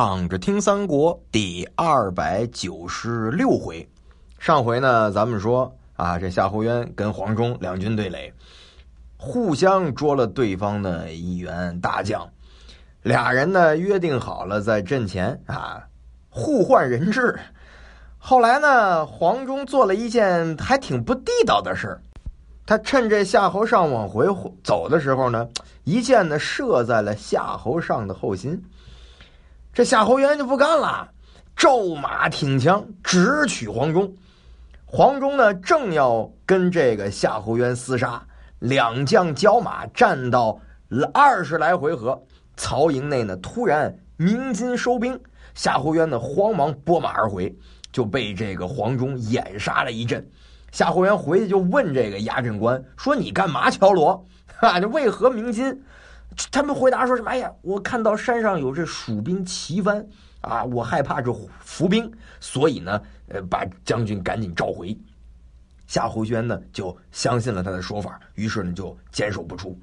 躺着听三国第二百九十六回，上回呢，咱们说啊，这夏侯渊跟黄忠两军对垒，互相捉了对方的一员大将，俩人呢约定好了在阵前啊互换人质。后来呢，黄忠做了一件还挺不地道的事他趁这夏侯尚往回走的时候呢，一箭呢射在了夏侯尚的后心。这夏侯渊就不干了，骤马挺枪直取黄忠。黄忠呢，正要跟这个夏侯渊厮杀，两将交马战到二十来回合，曹营内呢突然鸣金收兵，夏侯渊呢慌忙拨马而回，就被这个黄忠掩杀了一阵。夏侯渊回去就问这个押阵官说：“你干嘛敲锣？哈，这为何鸣金？”他们回答说什么？哎呀，我看到山上有这蜀兵齐翻啊，我害怕这伏兵，所以呢，呃，把将军赶紧召回。夏侯渊呢就相信了他的说法，于是呢就坚守不出。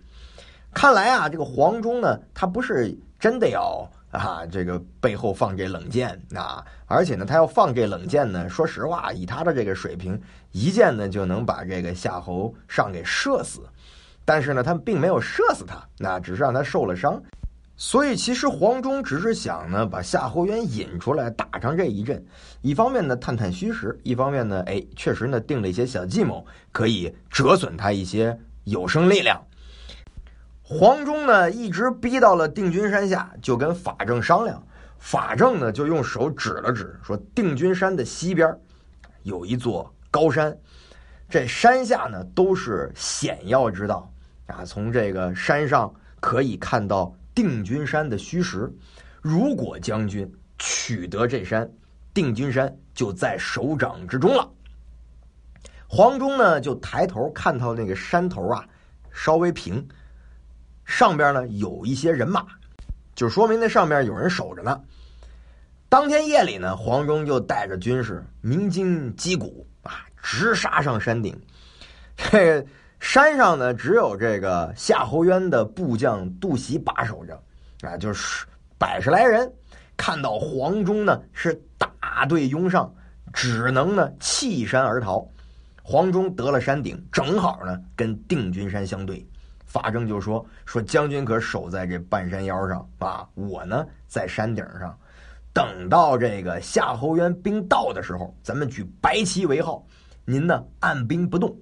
看来啊，这个黄忠呢，他不是真的要啊，这个背后放这冷箭啊，而且呢，他要放这冷箭呢，说实话，以他的这个水平，一箭呢就能把这个夏侯尚给射死。但是呢，他们并没有射死他，那只是让他受了伤。所以其实黄忠只是想呢，把夏侯渊引出来打上这一阵，一方面呢探探虚实，一方面呢，哎，确实呢定了一些小计谋，可以折损他一些有生力量。黄忠呢一直逼到了定军山下，就跟法正商量。法正呢就用手指了指，说定军山的西边有一座高山，这山下呢都是险要之道。啊，从这个山上可以看到定军山的虚实。如果将军取得这山，定军山就在手掌之中了。黄忠呢，就抬头看到那个山头啊，稍微平，上边呢有一些人马，就说明那上面有人守着呢。当天夜里呢，黄忠就带着军士鸣金击鼓啊，直杀上山顶。这。山上呢，只有这个夏侯渊的部将杜袭把守着，啊，就是百十来人。看到黄忠呢是大队拥上，只能呢弃山而逃。黄忠得了山顶，正好呢跟定军山相对。法正就说：“说将军可守在这半山腰上啊，我呢在山顶上。等到这个夏侯渊兵到的时候，咱们举白旗为号，您呢按兵不动。”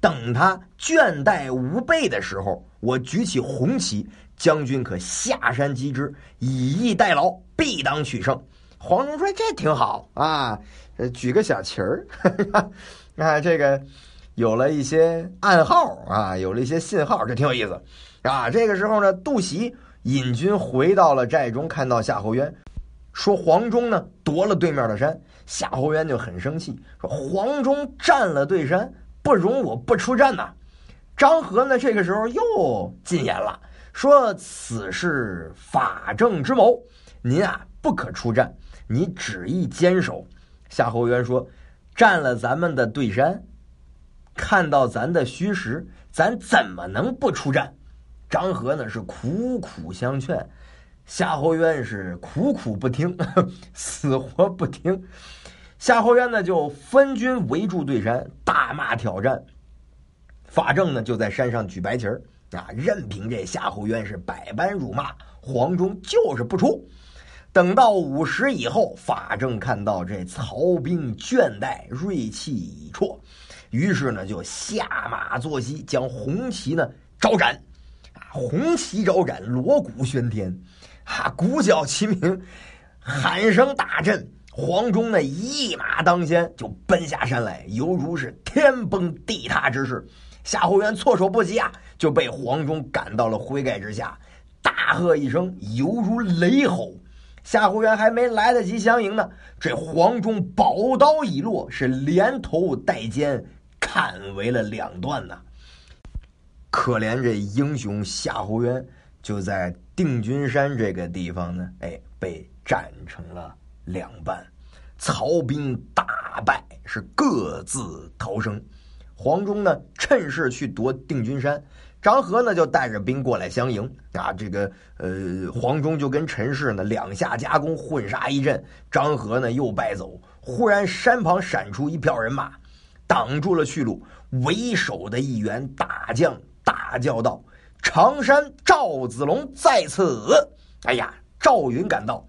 等他倦怠无备的时候，我举起红旗，将军可下山击之，以逸待劳，必当取胜。黄忠说：“这挺好啊，举个小旗儿，啊，这个有了一些暗号啊，有了一些信号，这挺有意思啊。”这个时候呢，杜袭引军回到了寨中，看到夏侯渊，说：“黄忠呢夺了对面的山。”夏侯渊就很生气，说：“黄忠占了对山。”不容我不出战呐！张合呢？这个时候又进言了，说：“此事法正之谋，您啊不可出战，你只意坚守。”夏侯渊说：“占了咱们的对山，看到咱的虚实，咱怎么能不出战？”张合呢是苦苦相劝，夏侯渊是苦苦不听，死活不听。夏侯渊呢，就分军围住对山，大骂挑战。法正呢，就在山上举白旗儿啊，任凭这夏侯渊是百般辱骂。黄忠就是不出。等到午时以后，法正看到这曹兵倦怠，锐气已挫，于是呢，就下马坐骑，将红旗呢招展。啊，红旗招展，锣鼓喧天，哈，鼓角齐鸣，喊声大震。黄忠呢，一马当先就奔下山来，犹如是天崩地塌之势。夏侯渊措手不及啊，就被黄忠赶到了灰盖之下，大喝一声，犹如雷吼。夏侯渊还没来得及相迎呢，这黄忠宝刀已落，是连头带肩砍为了两段呐。可怜这英雄夏侯渊，就在定军山这个地方呢，哎，被斩成了。两半，曹兵大败，是各自逃生。黄忠呢，趁势去夺定军山。张合呢就带着兵过来相迎啊，这个呃黄忠就跟陈氏呢两下夹攻，混杀一阵，张合呢又败走。忽然山旁闪出一票人马，挡住了去路。为首的一员大将大叫道：“常山赵子龙在此！”哎呀，赵云赶到，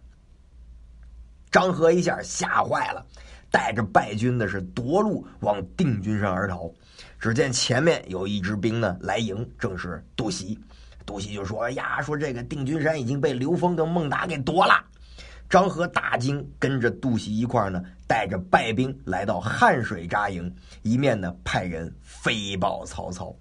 张合一下吓坏了，带着败军的是夺路往定军山而逃。只见前面有一支兵呢来迎，正是杜袭。杜袭就说：“哎呀，说这个定军山已经被刘封跟孟达给夺了。”张合大惊，跟着杜袭一块呢，带着败兵来到汉水扎营，一面呢派人飞报曹操。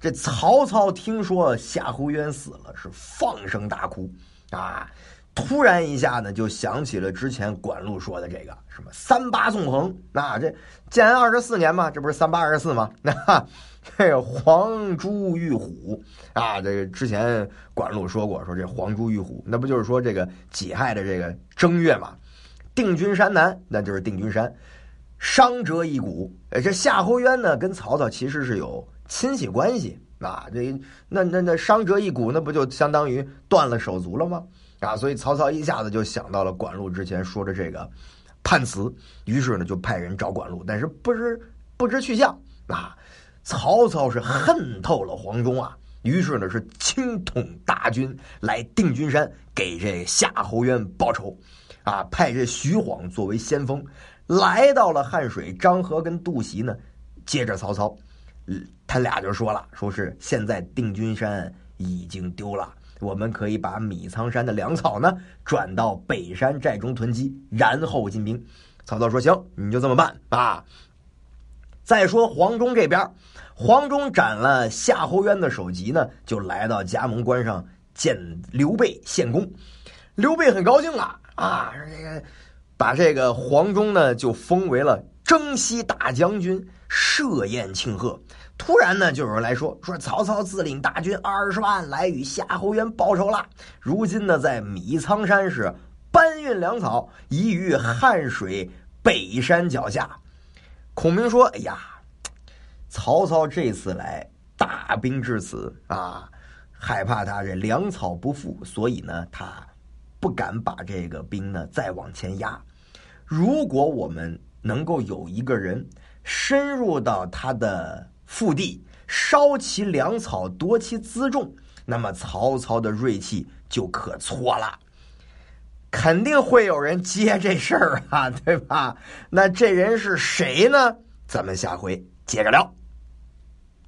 这曹操听说夏侯渊死了，是放声大哭啊！突然一下呢，就想起了之前管路说的这个什么三八纵横啊，这建安二十四年嘛，这不是三八二十四吗？那。这个黄猪玉虎啊，这个之前管路说过，说这黄猪玉虎，那不就是说这个己亥的这个正月嘛？定军山南，那就是定军山，伤折一股。呃，这夏侯渊呢，跟曹操其实是有亲戚关系啊。这那那那伤折一股，那不就相当于断了手足了吗？啊，所以曹操一下子就想到了管路之前说的这个判词，于是呢就派人找管路，但是不知不知去向啊。曹操是恨透了黄忠啊，于是呢是亲统大军来定军山给这夏侯渊报仇，啊，派这徐晃作为先锋，来到了汉水。张合跟杜袭呢接着曹操，嗯他俩就说了，说是现在定军山已经丢了，我们可以把米仓山的粮草呢转到北山寨中囤积，然后进兵。曹操说行，你就这么办啊。再说黄忠这边。黄忠斩了夏侯渊的首级呢，就来到葭萌关上见刘备献功。刘备很高兴啊啊，这个把这个黄忠呢就封为了征西大将军，设宴庆贺。突然呢，就有人来说说曹操自领大军二十万来与夏侯渊报仇了。如今呢，在米仓山是搬运粮草，已于汉水北山脚下。孔明说：“哎呀。”曹操这次来大兵至此啊，害怕他这粮草不富，所以呢，他不敢把这个兵呢再往前压。如果我们能够有一个人深入到他的腹地，烧其粮草，夺其辎重，那么曹操的锐气就可挫了。肯定会有人接这事儿啊，对吧？那这人是谁呢？咱们下回接着聊。